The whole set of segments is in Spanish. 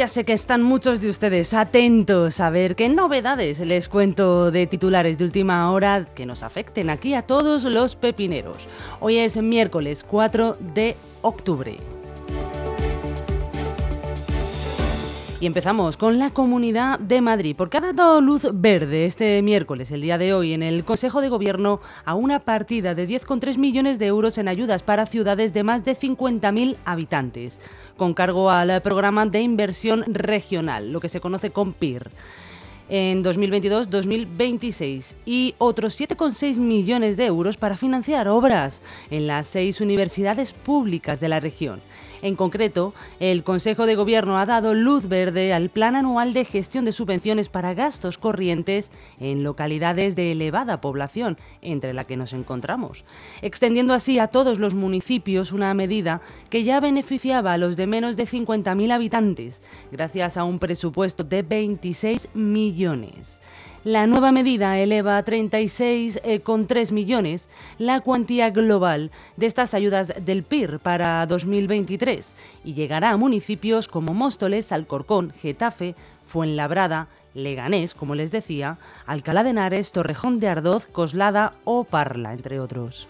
ya sé que están muchos de ustedes atentos a ver qué novedades les cuento de titulares de última hora que nos afecten aquí a todos los pepineros. Hoy es miércoles 4 de octubre. Y empezamos con la Comunidad de Madrid, porque ha dado luz verde este miércoles, el día de hoy, en el Consejo de Gobierno a una partida de 10,3 millones de euros en ayudas para ciudades de más de 50.000 habitantes, con cargo al programa de inversión regional, lo que se conoce con PIR en 2022-2026 y otros 7,6 millones de euros para financiar obras en las seis universidades públicas de la región. En concreto, el Consejo de Gobierno ha dado luz verde al Plan Anual de Gestión de Subvenciones para Gastos Corrientes en localidades de elevada población, entre la que nos encontramos, extendiendo así a todos los municipios una medida que ya beneficiaba a los de menos de 50.000 habitantes, gracias a un presupuesto de 26 millones. La nueva medida eleva a 36,3 eh, millones la cuantía global de estas ayudas del PIR para 2023 y llegará a municipios como Móstoles, Alcorcón, Getafe, Fuenlabrada, Leganés, como les decía, Alcalá de Henares, Torrejón de Ardoz, Coslada o Parla, entre otros.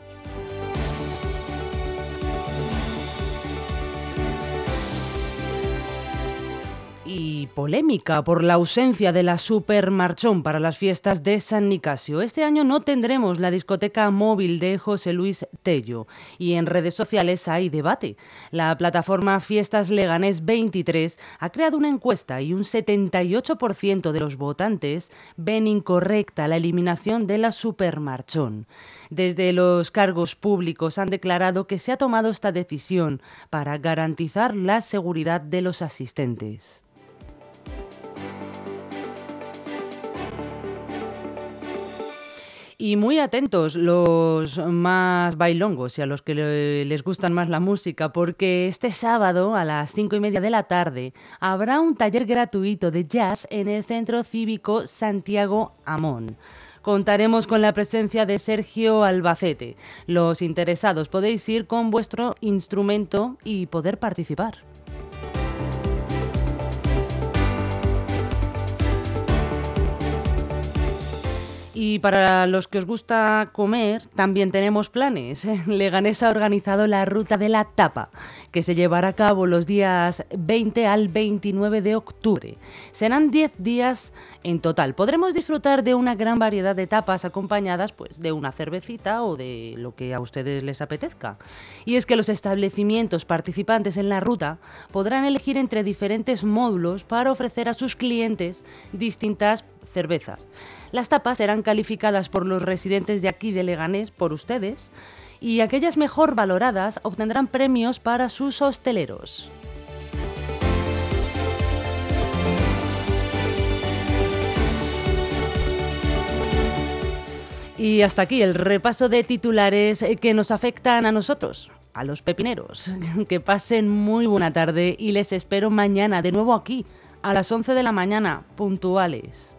Polémica por la ausencia de la supermarchón para las fiestas de San Nicasio. Este año no tendremos la discoteca móvil de José Luis Tello y en redes sociales hay debate. La plataforma Fiestas Leganés 23 ha creado una encuesta y un 78% de los votantes ven incorrecta la eliminación de la supermarchón. Desde los cargos públicos han declarado que se ha tomado esta decisión para garantizar la seguridad de los asistentes. Y muy atentos los más bailongos y a los que les gustan más la música, porque este sábado a las cinco y media de la tarde habrá un taller gratuito de jazz en el Centro Cívico Santiago Amón. Contaremos con la presencia de Sergio Albacete. Los interesados podéis ir con vuestro instrumento y poder participar. Y para los que os gusta comer, también tenemos planes. Leganés ha organizado la Ruta de la Tapa, que se llevará a cabo los días 20 al 29 de octubre. Serán 10 días en total. Podremos disfrutar de una gran variedad de tapas acompañadas pues, de una cervecita o de lo que a ustedes les apetezca. Y es que los establecimientos participantes en la ruta podrán elegir entre diferentes módulos para ofrecer a sus clientes distintas cervezas. Las tapas serán calificadas por los residentes de aquí de Leganés, por ustedes, y aquellas mejor valoradas obtendrán premios para sus hosteleros. Y hasta aquí el repaso de titulares que nos afectan a nosotros, a los pepineros. Que pasen muy buena tarde y les espero mañana de nuevo aquí, a las 11 de la mañana, puntuales.